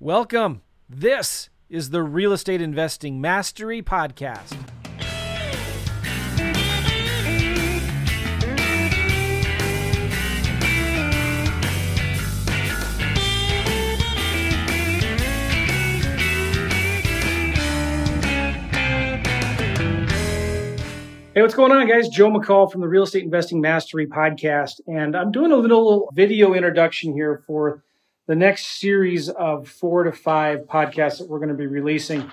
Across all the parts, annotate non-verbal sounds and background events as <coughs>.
Welcome. This is the Real Estate Investing Mastery Podcast. Hey, what's going on, guys? Joe McCall from the Real Estate Investing Mastery Podcast. And I'm doing a little video introduction here for the next series of four to five podcasts that we're going to be releasing.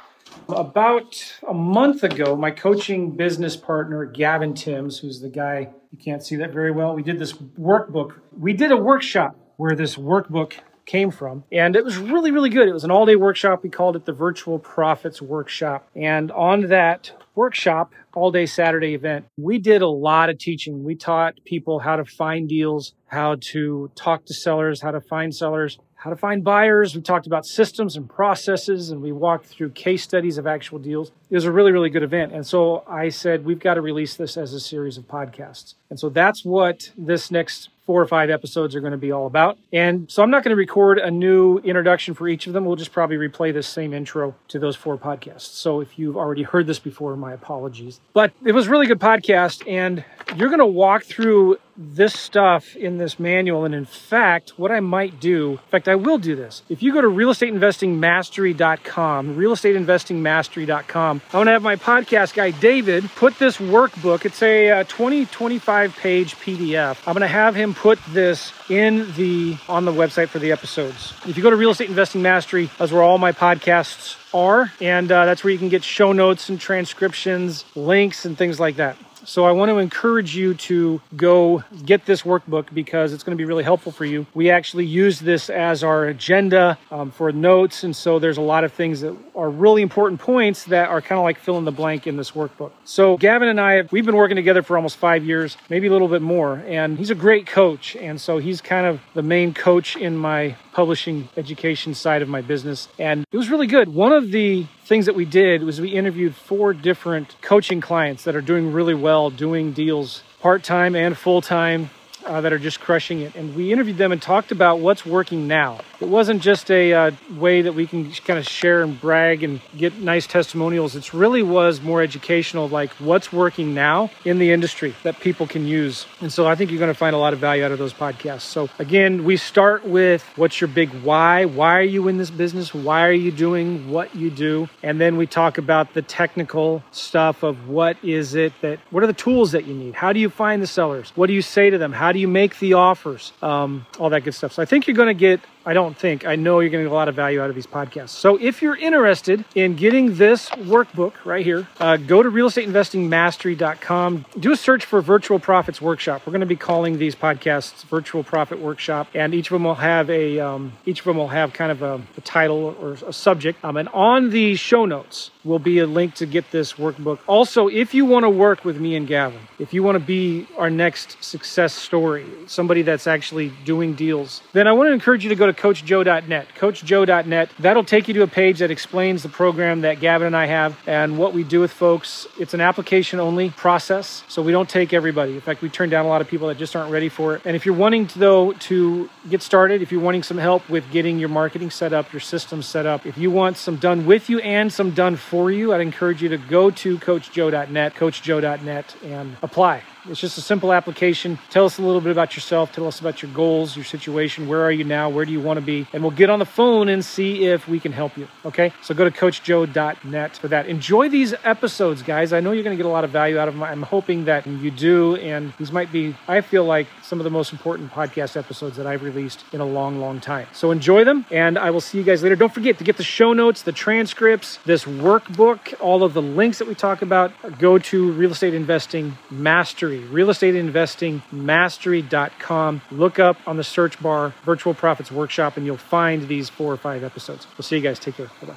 About a month ago, my coaching business partner, Gavin Timms, who's the guy, you can't see that very well, we did this workbook. We did a workshop where this workbook came from. And it was really, really good. It was an all day workshop. We called it the Virtual Profits Workshop. And on that workshop, all day Saturday event, we did a lot of teaching. We taught people how to find deals, how to talk to sellers, how to find sellers, how to find buyers. We talked about systems and processes, and we walked through case studies of actual deals. It was a really, really good event. And so I said, we've got to release this as a series of podcasts. And so that's what this next four or five episodes are going to be all about. And so I'm not going to record a new introduction for each of them. We'll just probably replay this same intro to those four podcasts. So if you've already heard this before, my apologies. But it was really good podcast, and you're going to walk through this stuff in this manual. And in fact, what I might do, in fact, I will do this. If you go to realestateinvestingmastery.com, realestateinvestingmastery.com, I want to have my podcast guy, David, put this workbook. It's a uh, 20, 25 page PDF. I'm going to have him put this in the on the website for the episodes. If you go to Real Estate Investing Mastery, that's where all my podcasts are, and uh, that's where you can get show notes and transcriptions, links, and things like that. So I want to encourage you to go get this workbook because it's going to be really helpful for you. We actually use this as our agenda um, for notes, and so there's a lot of things that are really important points that are kind of like fill in the blank in this workbook. So Gavin and I, we've been working together for almost five years, maybe a little bit more, and he's a great coach, and so he's kind of the main coach in my publishing education side of my business, and it was really good. One of the things that we did was we interviewed four different coaching clients that are doing really well, doing deals part time and full time. Uh, that are just crushing it. And we interviewed them and talked about what's working now. It wasn't just a uh, way that we can kind of share and brag and get nice testimonials. It really was more educational, like what's working now in the industry that people can use. And so I think you're going to find a lot of value out of those podcasts. So again, we start with what's your big why? Why are you in this business? Why are you doing what you do? And then we talk about the technical stuff of what is it that, what are the tools that you need? How do you find the sellers? What do you say to them? How do you make the offers? Um, all that good stuff. So I think you're going to get I don't think. I know you're getting a lot of value out of these podcasts. So if you're interested in getting this workbook right here, uh, go to realestateinvestingmastery.com. Do a search for Virtual Profits Workshop. We're going to be calling these podcasts Virtual Profit Workshop, and each of them will have a um, each of them will have kind of a, a title or a subject. Um, and on the show notes will be a link to get this workbook. Also, if you want to work with me and Gavin, if you want to be our next success story, somebody that's actually doing deals, then I want to encourage you to go to coachjoe.net. Coachjoe.net. That'll take you to a page that explains the program that Gavin and I have and what we do with folks. It's an application only process, so we don't take everybody. In fact, we turn down a lot of people that just aren't ready for it. And if you're wanting to, though to get started, if you're wanting some help with getting your marketing set up, your systems set up, if you want some done with you and some done for you, I'd encourage you to go to coachjoe.net, coachjoe.net, and apply. It's just a simple application. Tell us a little bit about yourself. Tell us about your goals, your situation. Where are you now? Where do you want to be? And we'll get on the phone and see if we can help you. Okay? So go to coachjoe.net for that. Enjoy these episodes, guys. I know you're going to get a lot of value out of them. I'm hoping that you do. And these might be, I feel like, some of the most important podcast episodes that I've released in a long, long time. So enjoy them. And I will see you guys later. Don't forget to get the show notes, the transcripts, this workbook, all of the links that we talk about. Go to Real Estate Investing Mastery Mastery, realestateinvestingmastery.com. Look up on the search bar Virtual Profits Workshop and you'll find these four or five episodes. We'll see you guys. Take care. Bye bye.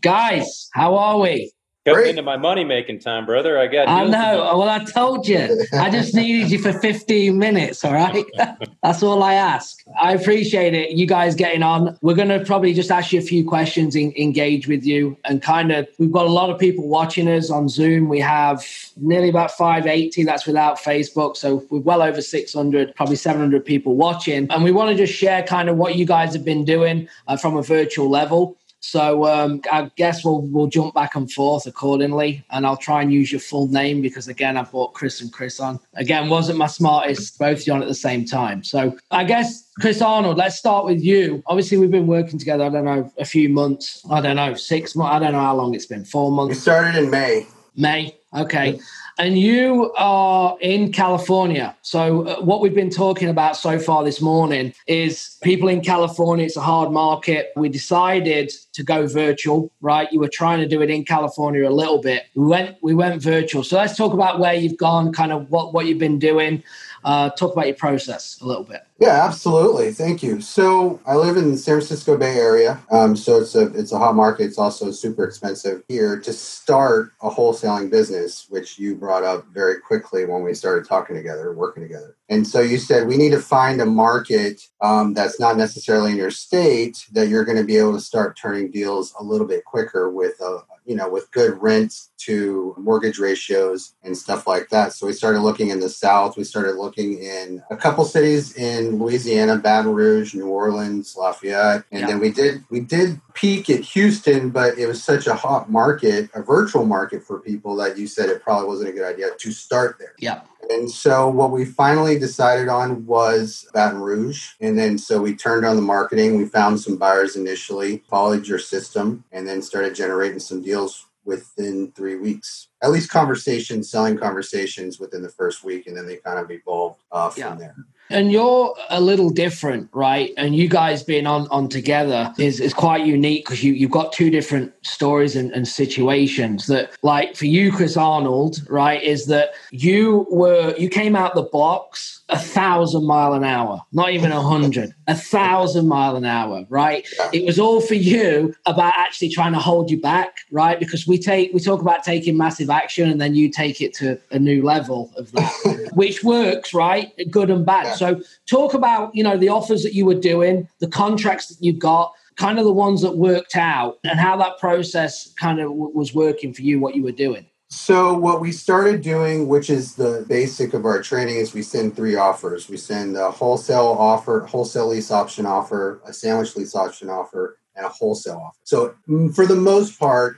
Guys, how are we? Coming into my money making time, brother. I got. I know. Well, I told you. I just needed you for 15 minutes. All right. <laughs> That's all I ask. I appreciate it. You guys getting on. We're going to probably just ask you a few questions, in, engage with you, and kind of. We've got a lot of people watching us on Zoom. We have nearly about 580. That's without Facebook. So we're well over 600, probably 700 people watching, and we want to just share kind of what you guys have been doing uh, from a virtual level. So um, I guess we'll we'll jump back and forth accordingly, and I'll try and use your full name because again I brought Chris and Chris on. Again, wasn't my smartest, both you on at the same time. So I guess Chris Arnold, let's start with you. Obviously, we've been working together. I don't know a few months. I don't know six months. I don't know how long it's been. Four months. We started in May. May. Okay and you are in California. So, uh, what we've been talking about so far this morning is people in California, it's a hard market. We decided to go virtual, right? You were trying to do it in California a little bit. We went we went virtual. So let's talk about where you've gone, kind of what, what you've been doing. Uh, talk about your process a little bit. Yeah, absolutely. Thank you. So I live in the San Francisco Bay Area. Um, so it's a it's a hot market. It's also super expensive here to start a wholesaling business, which you brought up very quickly when we started talking together, working together. And so you said we need to find a market um, that's not necessarily in your state that you're going to be able to start turning deals a little bit quicker with a you know with good rents to mortgage ratios and stuff like that. So we started looking in the South. We started looking in a couple cities in Louisiana, Baton Rouge, New Orleans, Lafayette, and yeah. then we did we did peek at Houston, but it was such a hot market, a virtual market for people that you said it probably wasn't a good idea to start there. Yeah. And so what we finally decided on was Baton Rouge. And then so we turned on the marketing. We found some buyers initially, followed your system, and then started generating some deals within three weeks. At least conversations, selling conversations within the first week, and then they kind of evolved uh, from yeah. there. And you're a little different, right? And you guys being on on together is, is quite unique because you, you've got two different stories and, and situations that like for you, Chris Arnold, right, is that you were you came out the box a thousand mile an hour, not even a hundred, <laughs> a thousand mile an hour, right? It was all for you about actually trying to hold you back, right? Because we take we talk about taking massive action and then you take it to a new level of that, <laughs> which works, right? Good and bad. So talk about, you know, the offers that you were doing, the contracts that you got, kind of the ones that worked out and how that process kind of w- was working for you, what you were doing. So what we started doing, which is the basic of our training, is we send three offers. We send a wholesale offer, wholesale lease option offer, a sandwich lease option offer, and a wholesale offer. So mm, for the most part,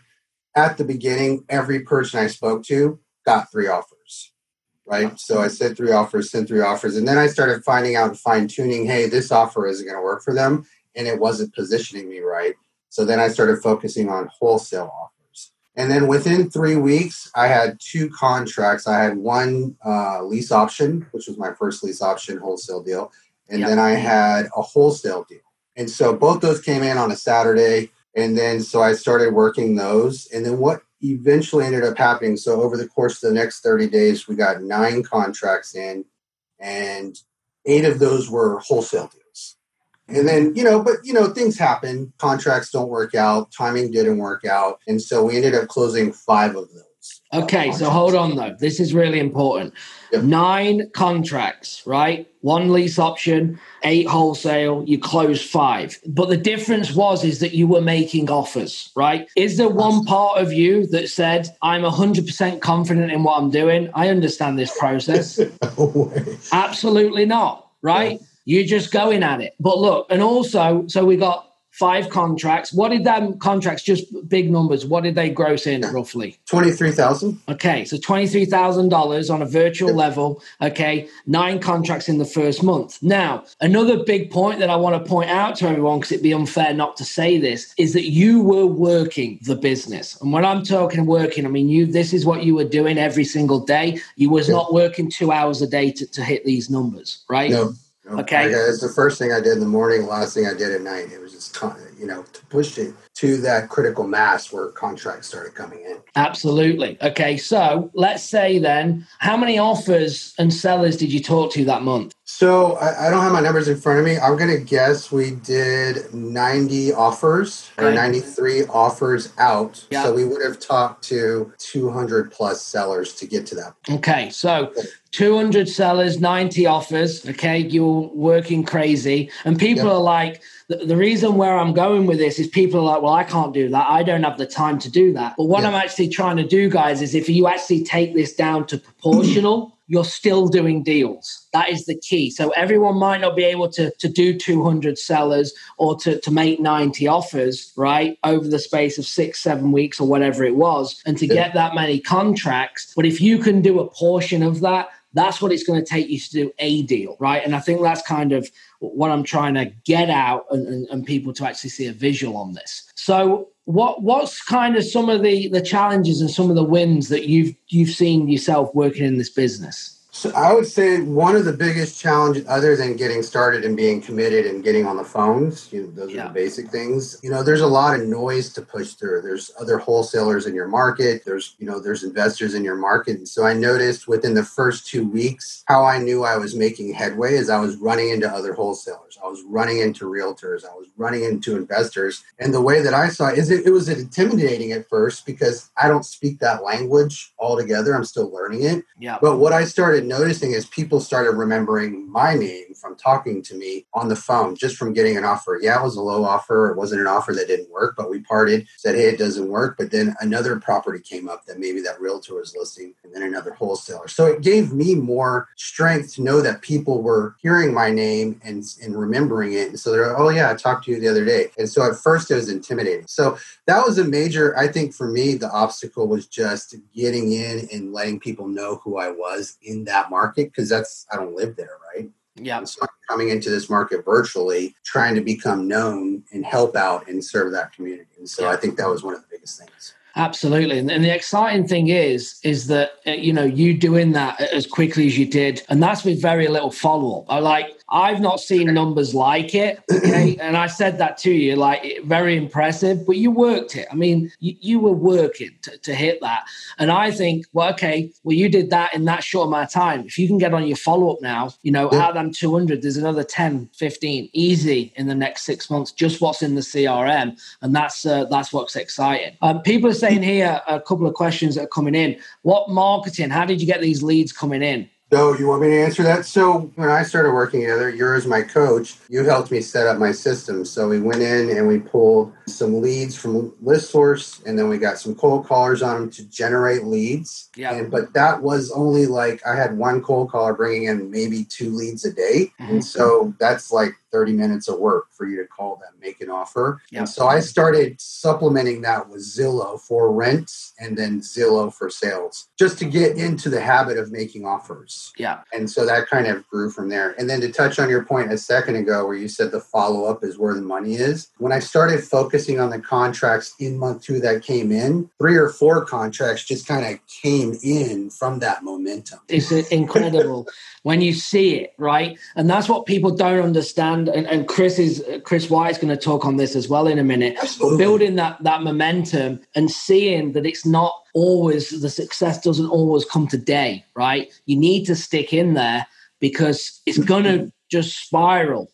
at the beginning, every person I spoke to got three offers. Right. So I sent three offers, sent three offers. And then I started finding out and fine tuning, hey, this offer isn't going to work for them. And it wasn't positioning me right. So then I started focusing on wholesale offers. And then within three weeks, I had two contracts. I had one uh, lease option, which was my first lease option wholesale deal. And yep. then I had a wholesale deal. And so both those came in on a Saturday. And then so I started working those. And then what eventually ended up happening so over the course of the next 30 days, we got nine contracts in, and eight of those were wholesale deals. And then, you know, but, you know, things happen. Contracts don't work out. Timing didn't work out. And so we ended up closing five of those. Okay, so hold on though. This is really important. Yep. Nine contracts, right? One lease option, eight wholesale, you close five. But the difference was is that you were making offers, right? Is there one part of you that said, I'm 100% confident in what I'm doing? I understand this process. <laughs> no Absolutely not, right? Yeah. You're just going at it. But look, and also, so we got five contracts. What did them contracts, just big numbers, what did they gross in roughly? 23000 Okay, so $23,000 on a virtual level. Okay, nine contracts in the first month. Now, another big point that I want to point out to everyone, because it'd be unfair not to say this, is that you were working the business. And when I'm talking working, I mean, you, this is what you were doing every single day. You was not working two hours a day to, to hit these numbers, right? No. Okay. It's the first thing I did in the morning, last thing I did at night. It was just, you know, to push it to that critical mass where contracts started coming in. Absolutely. Okay. So let's say then, how many offers and sellers did you talk to that month? So I, I don't have my numbers in front of me. I'm going to guess we did 90 offers okay. or 93 offers out. So we would have talked to 200 plus sellers to get to that. Okay. So 200 sellers, 90 offers. Okay. You're working crazy. And people yep. are like, the, the, reason where I'm going with this is people are like, well, I can't do that. I don't have the time to do that. But what yeah. I'm actually trying to do, guys, is if you actually take this down to proportional, <clears throat> you're still doing deals. That is the key. So everyone might not be able to, to do 200 sellers or to, to make 90 offers, right, over the space of six, seven weeks or whatever it was, and to get that many contracts. But if you can do a portion of that, that's what it's going to take you to do a deal, right? And I think that's kind of what I'm trying to get out and, and, and people to actually see a visual on this. So what what's kind of some of the the challenges and some of the wins that you've you've seen yourself working in this business? So I would say one of the biggest challenges, other than getting started and being committed and getting on the phones, you know, those yeah. are the basic things. You know, there's a lot of noise to push through. There's other wholesalers in your market. There's you know, there's investors in your market. And so I noticed within the first two weeks how I knew I was making headway is I was running into other wholesalers. I was running into realtors. I was running into investors. And the way that I saw it is it, it was intimidating at first because I don't speak that language altogether. I'm still learning it. Yeah. But what I started noticing is people started remembering my name from talking to me on the phone, just from getting an offer. Yeah, it was a low offer. It wasn't an offer that didn't work, but we parted, said, hey, it doesn't work. But then another property came up that maybe that realtor was listing, and then another wholesaler. So it gave me more strength to know that people were hearing my name and, and remembering it. And so they're, like, oh, yeah, I talked to you the other day. And so at first it was intimidating. So that was a major, I think for me, the obstacle was just getting in and letting people know who I was in that that market because that's I don't live there, right? Yeah. so I'm coming into this market virtually, trying to become known and help out and serve that community. And so yeah. I think that was one of the biggest things. Absolutely, and, the exciting thing is, is that uh, you know you doing that as quickly as you did, and that's with very little follow up. I like I've not seen numbers like it. <clears throat> Okay? and I said that to you, like very impressive, but you worked it. I mean, you, you were working to, to, hit that. And I think, well, okay, well, you did that in that short amount of time. If you can get on your follow up now, you know, yeah. out of them 200, there's another 10, 15 easy in the next six months, just what's in the CRM. And that's, uh, that's what's exciting. Um, people are saying here a couple of questions that are coming in. What marketing, how did you get these leads coming in? So you want me to answer that? So when I started working together, you're as my coach, you helped me set up my system. So we went in and we pulled some leads from ListSource, and then we got some cold callers on them to generate leads. Yeah. And, but that was only like I had one cold caller bringing in maybe two leads a day, mm-hmm. and so that's like 30 minutes of work for you to call them, make an offer. Yep. And so I started supplementing that with Zillow for rent and then Zillow for sales just to get into the habit of making offers. Yeah. And so that kind of grew from there. And then to touch on your point a second ago, where you said the follow up is where the money is, when I started focusing on the contracts in month two that came in, three or four contracts just kind of came in from that momentum. It's incredible <laughs> when you see it, right? And that's what people don't understand. And, and Chris is Chris White's going to talk on this as well in a minute. Absolutely. Building that that momentum and seeing that it's not always the success doesn't always come today, right? You need to stick in there because it's going to just spiral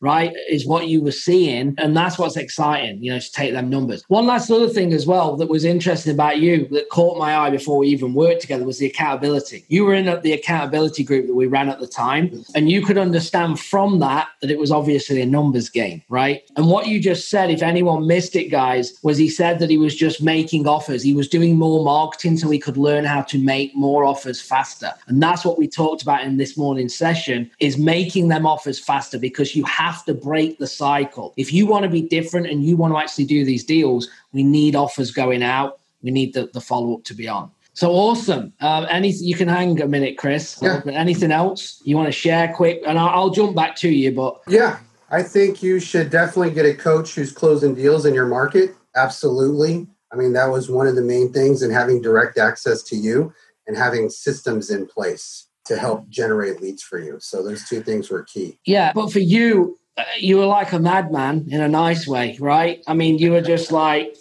right, is what you were seeing. And that's what's exciting, you know, to take them numbers. One last other thing as well that was interesting about you that caught my eye before we even worked together was the accountability. You were in the accountability group that we ran at the time, and you could understand from that that it was obviously a numbers game, right? And what you just said, if anyone missed it, guys, was he said that he was just making offers. He was doing more marketing so he could learn how to make more offers faster. And that's what we talked about in this morning session is making them offers faster because you have have to break the cycle. If you want to be different and you want to actually do these deals, we need offers going out. We need the, the follow up to be on. So awesome. Uh, anything you can hang a minute, Chris. Yeah. Anything else you want to share quick? And I'll, I'll jump back to you. But yeah, I think you should definitely get a coach who's closing deals in your market. Absolutely. I mean, that was one of the main things and having direct access to you and having systems in place to help generate leads for you. So those two things were key. Yeah, but for you, you were like a madman in a nice way, right? I mean, you were just like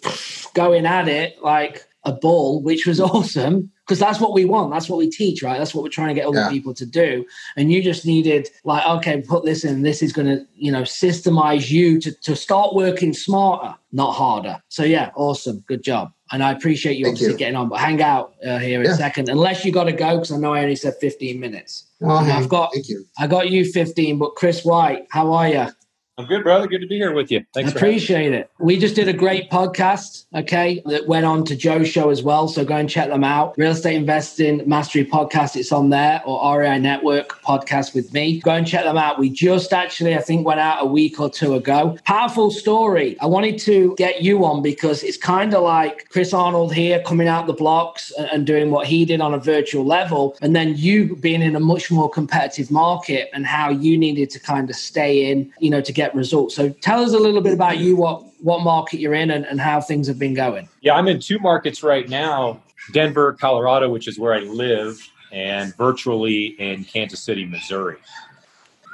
going at it like a bull, which was <laughs> awesome because that's what we want. That's what we teach, right? That's what we're trying to get other Yeah. people to do. And you just needed like, okay, put this in. This is going to, you know, systemize you to, to start working smarter, not harder. So yeah, awesome. Good job. And I appreciate you Thank obviously you. getting on, but hang out uh, here Yeah. a second, unless you got to go, because I know I only said 15 minutes. Oh, I've got-. I got you 15, but Chris White, how are you? I'm good, brother. Good to be here with you. Thanks. Appreciate it. We just did a great podcast, okay, that went on to Joe's show as well. So go and check them out. Real Estate Investing Mastery Podcast, it's on there, or REI Network podcast with me. Go and check them out. We just actually, I think, went out a week or two ago. Powerful story. I wanted to get you on because it's kind of like Chris Arnold here coming out the blocks and doing what he did on a virtual level, and then you being in a much more competitive market and how you needed to kind of stay in, you know, to get results. So tell us a little bit about you, what what market you're in, and, and how things have been going. Yeah, I'm in two markets right now Denver, Colorado, which is where I live, and virtually in Kansas City, Missouri.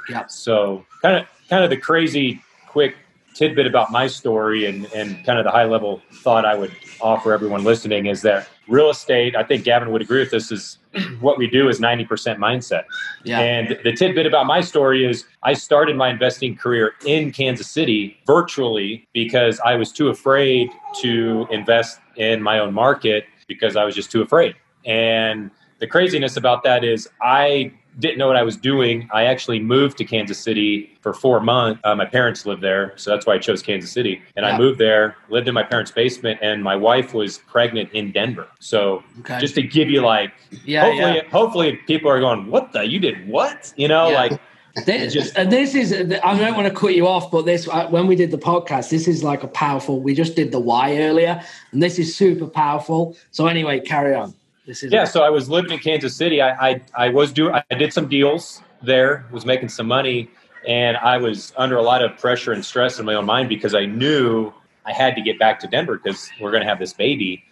Yeah. So, kind of, kind of the crazy quick tidbit about my story and, and kind of the high level thought I would offer everyone listening is that real estate, I think Gavin would agree with this, is what we do is 90% mindset. Yeah. And the tidbit about my story is I started my investing career in Kansas City virtually because I was too afraid to invest in my own market because I was just too afraid. And the craziness about that is I didn't know what I was doing. I actually moved to Kansas City for four months. Uh, my parents lived there, so that's why I chose Kansas City. And Yeah. I moved there, lived in my parents' basement, and my wife was pregnant in Denver. So Okay. just to give you like yeah, hopefully, yeah. hopefully people are going, "What the? You did what?" You know, Yeah. like This, Just- and this is, I don't want to cut you off, but this, uh, when we did the podcast, this is like a powerful, we just did the why earlier, and this is super powerful. So, anyway, carry on. This is, yeah. So I was living in Kansas City. I I, I was doing. I did some deals there. Was making some money, and I was under a lot of pressure and stress in my own mind because I knew I had to get back to Denver because we're going to have this baby.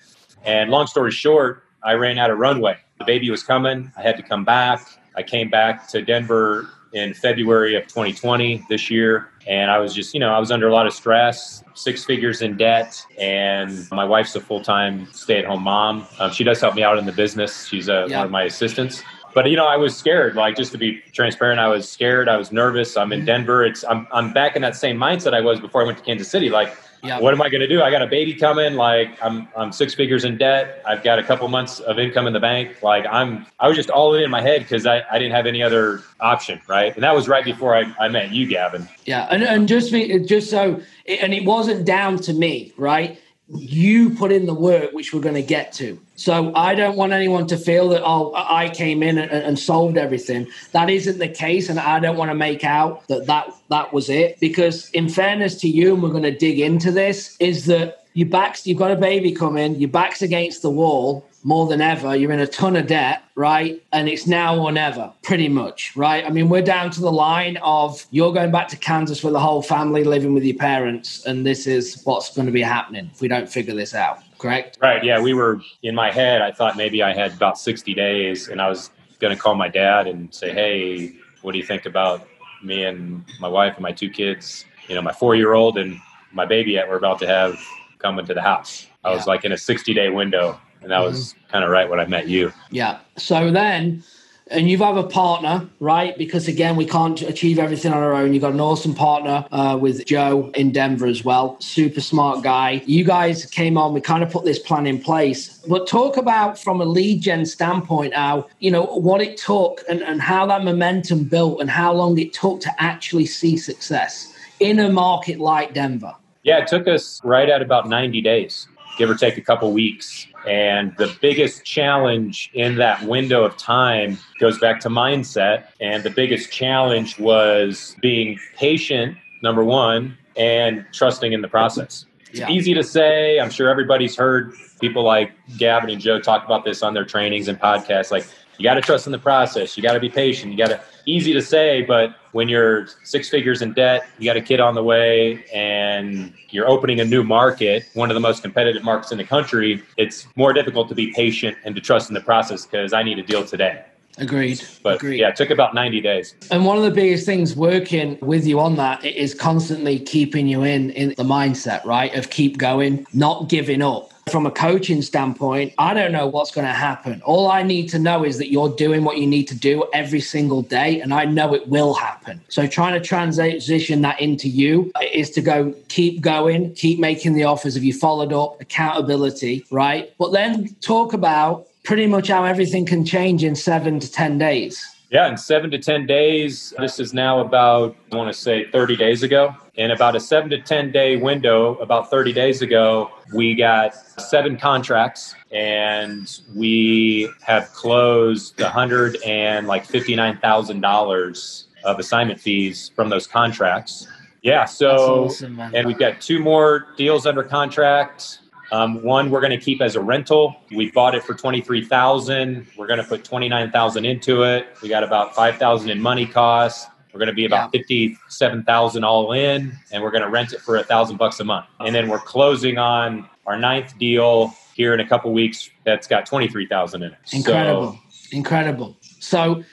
And long story short, I ran out of runway. The baby was coming. I had to come back. I came back to Denver in February of 2020 this year. And I was just, you know, I was under a lot of stress, six figures in debt. And my wife's a full time stay at home mom. Um, she does help me out in the business. She's uh, Yeah. one of my assistants. But you know, I was scared. Like just to be transparent, I was scared. I was nervous. I'm in Denver. It's I'm I'm back in that same mindset I was before I went to Kansas City. Like yeah, what am I going to do? I got a baby coming. Like I'm, I'm six figures in debt. I've got a couple months of income in the bank. Like I'm, I was just all in my head because I, I didn't have any other option. Right. And that was right before I, I met you, Gavin. yeah. And, and just, be, just so, and it wasn't down to me, right? You put in the work, which we're going to get to. So I don't want anyone to feel that, oh, I came in and, and solved everything. That isn't the case. And I don't want to make out that that, that was it. Because in fairness to you, and we're going to dig into this, is that your back's, you've got a baby coming, your back's against the wall more than ever. You're in a ton of debt, right? And it's now or never, pretty much, right? I mean, we're down to the line of you're going back to Kansas with the whole family living with your parents. And this is what's going to be happening if we don't figure this out, correct? Right. Yeah. We were in my head. I thought maybe I had about 60 days and I was going to call my dad and say, Hey, what do you think about me and my wife and my two kids? You know, my four year old and my baby that we're about to have come into the house. I was like in a 60 day window. And that was kind of right when I met you. Yeah. So then, and you have a partner, right? Because again, we can't achieve everything on our own. You've got an awesome partner uh, with Joe in Denver as well. Super smart guy. You guys came on, we kind of put this plan in place. But talk about from a lead gen standpoint how, you know, what it took and, and how that momentum built and how long it took to actually see success in a market like Denver. Yeah, it took us right at about 90 days, give or take a couple weeks. And the biggest challenge in that window of time goes back to mindset. And the biggest challenge was being patient, number one, and trusting in the process. It's Yeah. easy to say. I'm sure everybody's heard people like Gavin and Joe talk about this on their trainings and podcasts. Like, you got to trust in the process. You got to be patient. You got to, easy to say, but when you're six figures in debt, you got a kid on the way, and you're opening a new market, one of the most competitive markets in the country, it's more difficult to be patient and to trust in the process because I need a deal today. Agreed. But Agreed. yeah, it took about 90 days. And one of the biggest things working with you on that is constantly keeping you in in the mindset, right? Of keep going, not giving up. From a coaching standpoint, I don't know what's going to happen. All I need to know is that you're doing what you need to do every single day, and I know it will happen. So, trying to transition that into you is to go keep going, keep making the offers. If you followed up, accountability, right? But then talk about pretty much how everything can change in seven to 10 days. Yeah, in seven to 10 days, this is now about, I want to say 30 days ago. In about a seven to 10 day window, about 30 days ago, we got seven contracts and we have closed 100 and like $59,000 of assignment fees from those contracts. Yeah, so, awesome, and we've got two more deals under contract um, one we're going to keep as a rental. We bought it for twenty three thousand. We're going to put twenty nine thousand into it. We got about five thousand in money costs. We're going to be about Yeah. fifty seven thousand all in, and we're going to rent it for a thousand bucks a month. And then we're closing on our ninth deal here in a couple weeks. That's got twenty three thousand in it. Incredible. So, Incredible. So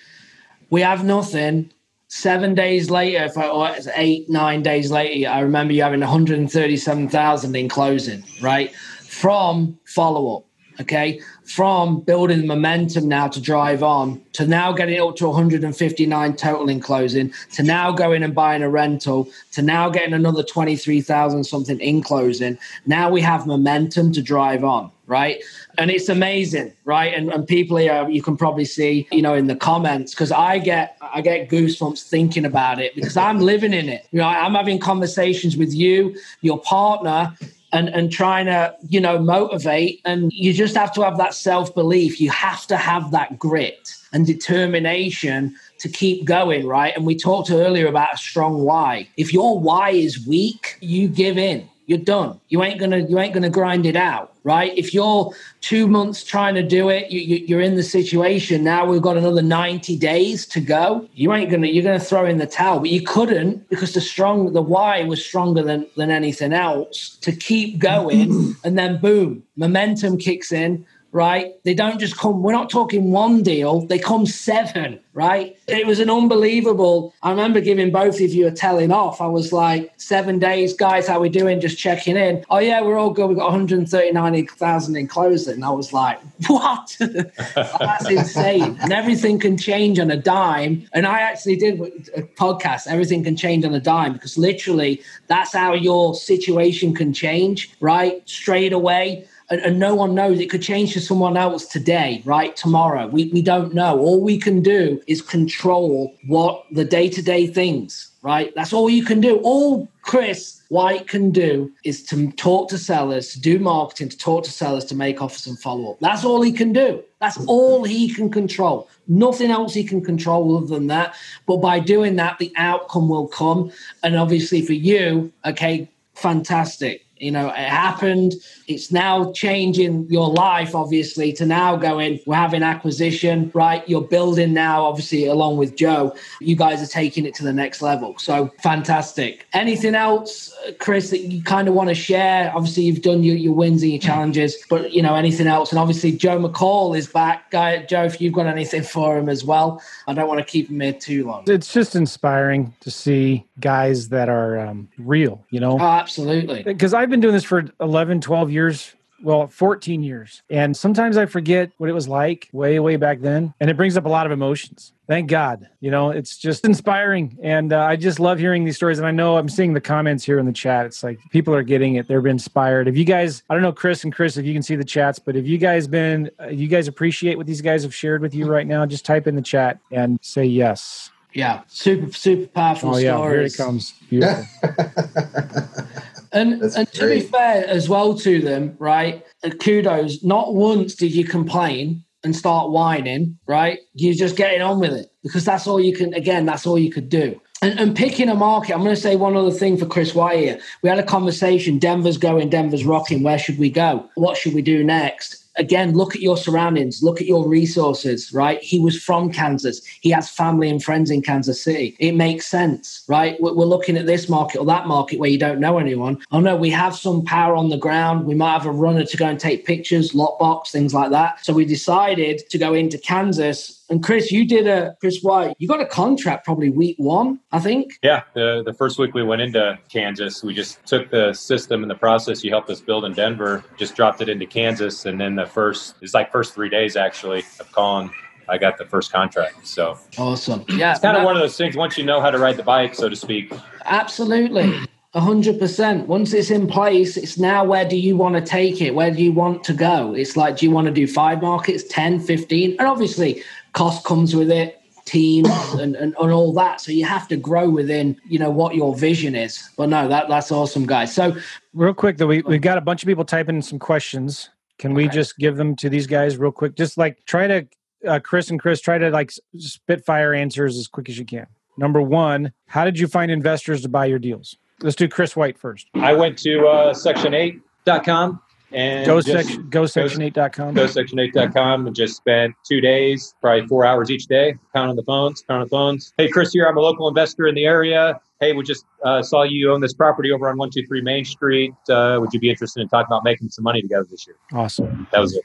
we have nothing. Seven days later, if I, or eight, nine days later, I remember you having 137,000 in closing, right? From follow up. Okay. From building momentum now to drive on to now getting up to 159 total in closing to now going and buying a rental to now getting another 23,000 something in closing. Now we have momentum to drive on, right? And it's amazing, right? And, and people here, you can probably see, you know, in the comments, because I get I get goosebumps thinking about it because I'm living in it. You know, I'm having conversations with you, your partner, and and trying to you know motivate and you just have to have that self-belief you have to have that grit and determination to keep going right and we talked earlier about a strong why if your why is weak you give in you're done. You ain't gonna you ain't gonna grind it out right? If you're two months trying to do it you, you, you're in the situation now we've got another 90 days to go. You ain't gonna you're gonna throw in the towel but you couldn't because the strong the why was stronger than than anything else to keep going. <clears throat> And then boom momentum kicks in right? They don't just come, we're not talking one deal, they come seven, right? It was an unbelievable. I remember giving both of you a telling off. I was like, seven days, guys, how we doing? Just checking in. Oh, yeah, we're all good. We've got 139,000 in closing. And I was like, <laughs> what? <laughs> That's insane. And everything can change on a dime. And I actually did a podcast, Everything Can Change on a Dime, because literally that's how your situation can change, right? Straight away and, and, no one knows. It could change to someone else today right? Tomorrow. We, we don't know. All we can do is control what the day-to-day things right? That's all you can do. All chris white can do is to talk to sellers to do marketing to talk to sellers to make offers and follow up. That's all he can do. That's all he can control. Nothing else he can control other than that. But by doing that the outcome will come. And obviously for you okay fantastic you know, it happened. It's now changing your life, obviously, to now going, we're having acquisition, right? You're building now, obviously, along with Joe. You guys are taking it to the next level. So fantastic. Anything else, Chris, that you kind of want to share? Obviously, you've done your, your wins and your challenges, but, you know, anything else? And obviously, Joe McCall is back. Guy, Joe, if you've got anything for him as well, I don't want to keep him here too long. It's just inspiring to see guys that are um, real, you know? Oh, absolutely. Because I've been doing this for 11, 12 years. Well, 14 years. And sometimes I forget what it was like way, way back then. And it brings up a lot of emotions. Thank God. You know, it's just <laughs> inspiring. And uh, I just love hearing these stories. And I know I'm seeing the comments here in the chat. It's like people are getting it. They're inspired. If you guys, I don't know, Chris and Chris, if you can see the chats, but if you guys been, uh, you guys appreciate what these guys have shared with you right now, just type in the chat and say yes. Yeah, super, super powerful Oh, yeah. stories. Here it comes. Beautiful. <laughs> And, That's and to be fair as well to them, right? Kudos. Not once did you complain and start whining, right? You're just getting on with it because that's all you can. Again, that's all you could do. And, and picking a market. I'm going to say one other thing for Chris White here. We had a conversation. Denver's going. Denver's rocking. Where should we go? What should we do next? Again, look at your surroundings, look at your resources, right? He was from Kansas. He has family and friends in Kansas City. It makes sense, right? We're looking at this market or that market where you don't know anyone. Oh no, we have some power on the ground. We might have a runner to go and take pictures, lockbox, things like that. So we decided to go into Kansas And Chris, you did a Chris White. You got a contract probably week one, I think. Yeah, the the first week we went into Kansas, we just took the system and the process you helped us build in Denver, just dropped it into Kansas, and then the first it's like first three days actually of calling. I got the first contract. So awesome. Yeah. It's kind of one of those things once you know how to ride the bike, so to speak. Absolutely. A hundred percent. Once it's in place, it's now where do you want to take it? Where do you want to go? It's like, do you want to do five markets, 10, 15? And obviously cost comes with it, teams <coughs> and, and, and all that. So you have to grow within, you know, what your vision is. But no, that that's awesome, guys. So real quick though, we, we've got a bunch of people typing in some questions. Can we just give them to these guys real quick? Just like try to uh, Chris and Chris try to like spitfire answers as quick as you can. Number one, how did you find investors to buy your deals? Let's do Chris White first. I went to uh, section8.com and go section go section8.com. Go section8.com and just spent two days, probably four hours each day, counting the phones, counting the phones. Hey, Chris here. I'm a local investor in the area. Hey, we just uh, saw you own this property over on 123 Main Street. Uh, would you be interested in talking about making some money together this year? Awesome. That was it.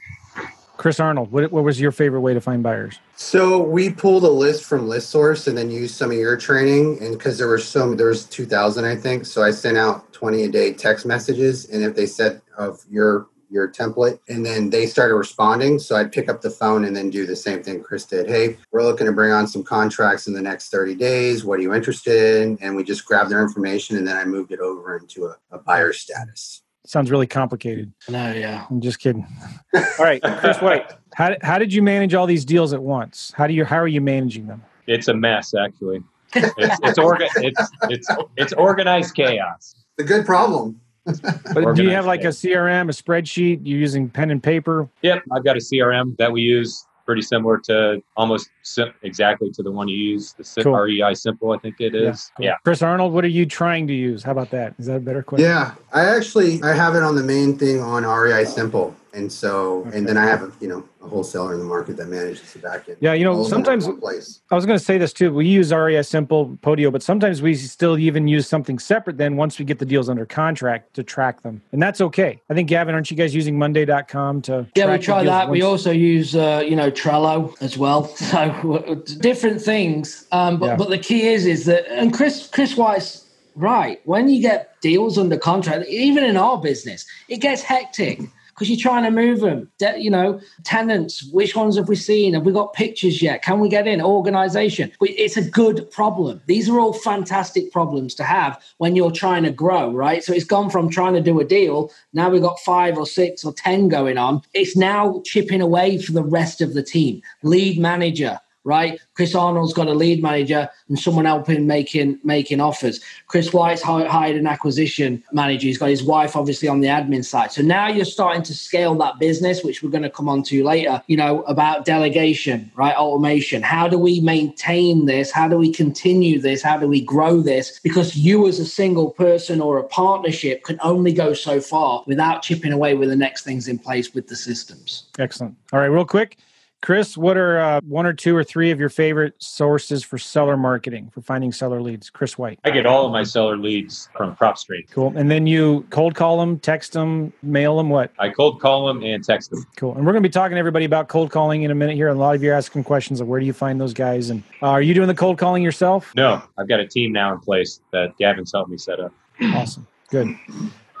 Chris Arnold, what, what was your favorite way to find buyers? So we pulled a list from ListSource and then used some of your training, and because there were some, there was two thousand, I think. So I sent out twenty a day text messages, and if they said of your your template, and then they started responding, so I'd pick up the phone and then do the same thing Chris did. Hey, we're looking to bring on some contracts in the next thirty days. What are you interested in? And we just grabbed their information, and then I moved it over into a, a buyer status sounds really complicated. No, yeah. I'm just kidding. <laughs> all right, Chris White, how, how did you manage all these deals at once? How do you how are you managing them? It's a mess, actually. It's it's, orga- it's it's it's organized chaos. The good problem. but do you have like a CRM, a spreadsheet? You're using pen and paper? Yep, I've got a CRM that we use pretty similar to almost sim- exactly to the one you use, the sim- cool. REI Simple, I think it is. Yeah, cool. yeah. Chris Arnold, what are you trying to use? How about that? Is that a better question? Yeah, I actually I have it on the main thing on REI Simple, and so okay. and then I have a you know a wholesaler in the market that manages the back end. Yeah, you know, sometimes I was going to say this too. We use REI Simple Podio, but sometimes we still even use something separate then once we get the deals under contract to track them. And that's okay. I think, Gavin, aren't you guys using Monday.com to Yeah, we try that. Once? We also use, uh, you know, Trello as well. <laughs> So different things. Um, but, yeah. but the key is, is that, and Chris, Chris White's right. When you get deals under contract, even in our business, it gets hectic because you're trying to move them. De- you know, tenants, which ones have we seen? Have we got pictures yet? Can we get in? Organization. It's a good problem. These are all fantastic problems to have when you're trying to grow, right? So it's gone from trying to do a deal. Now we've got five or six or 10 going on. It's now chipping away for the rest of the team. Lead manager, right? Chris Arnold's got a lead manager and someone helping making making offers. Chris White's hired an acquisition manager. He's got his wife obviously on the admin side. So now you're starting to scale that business, which we're going to come on to later. You know about delegation, right? Automation. How do we maintain this? How do we continue this? How do we grow this? Because you as a single person or a partnership can only go so far without chipping away with the next things in place with the systems. Excellent. All right, real quick. Chris, what are uh, one or two or three of your favorite sources for seller marketing, for finding seller leads? Chris White. I get all of my seller leads from PropStream. Cool. And then you cold call them, text them, mail them, what? I cold call them and text them. Cool. And we're going to be talking to everybody about cold calling in a minute here. And a lot of you are asking questions of where do you find those guys? And uh, are you doing the cold calling yourself? No, I've got a team now in place that Gavin's helped me set up. Awesome. Good.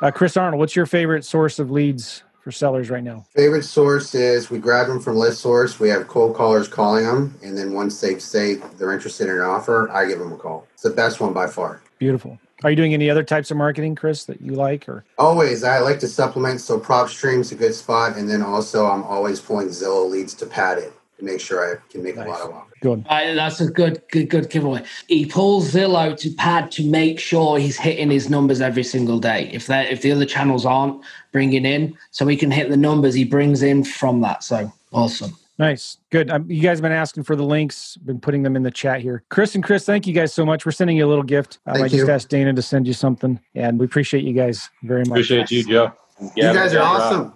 Uh, Chris Arnold, what's your favorite source of leads for sellers right now? Favorite source is we grab them from ListSource. We have cold callers calling them, and then once they say they're interested in an offer, I give them a call. It's the best one by far. Beautiful. Are you doing any other types of marketing, Chris, that you like? Or always, I like to supplement. So PropStream's a good spot, and then also I'm always pulling Zillow leads to pad it to make sure I can make nice. a lot of offers. Good. Uh, that's a good, good, good giveaway. He pulls Zillow to pad to make sure he's hitting his numbers every single day. If that, if the other channels aren't bringing in, so he can hit the numbers he brings in from that. So awesome. Nice. Good. Um, you guys have been asking for the links, been putting them in the chat here. Chris and Chris, thank you guys so much. We're sending you a little gift. Um, I just asked Dana to send you something, and we appreciate you guys very much. Appreciate you, Joe. You guys are awesome.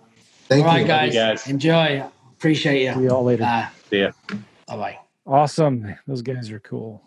Thank you. all right, guys. guys. Enjoy. Appreciate you. See you all later. Uh, See ya. Bye bye. Awesome. Those guys are cool.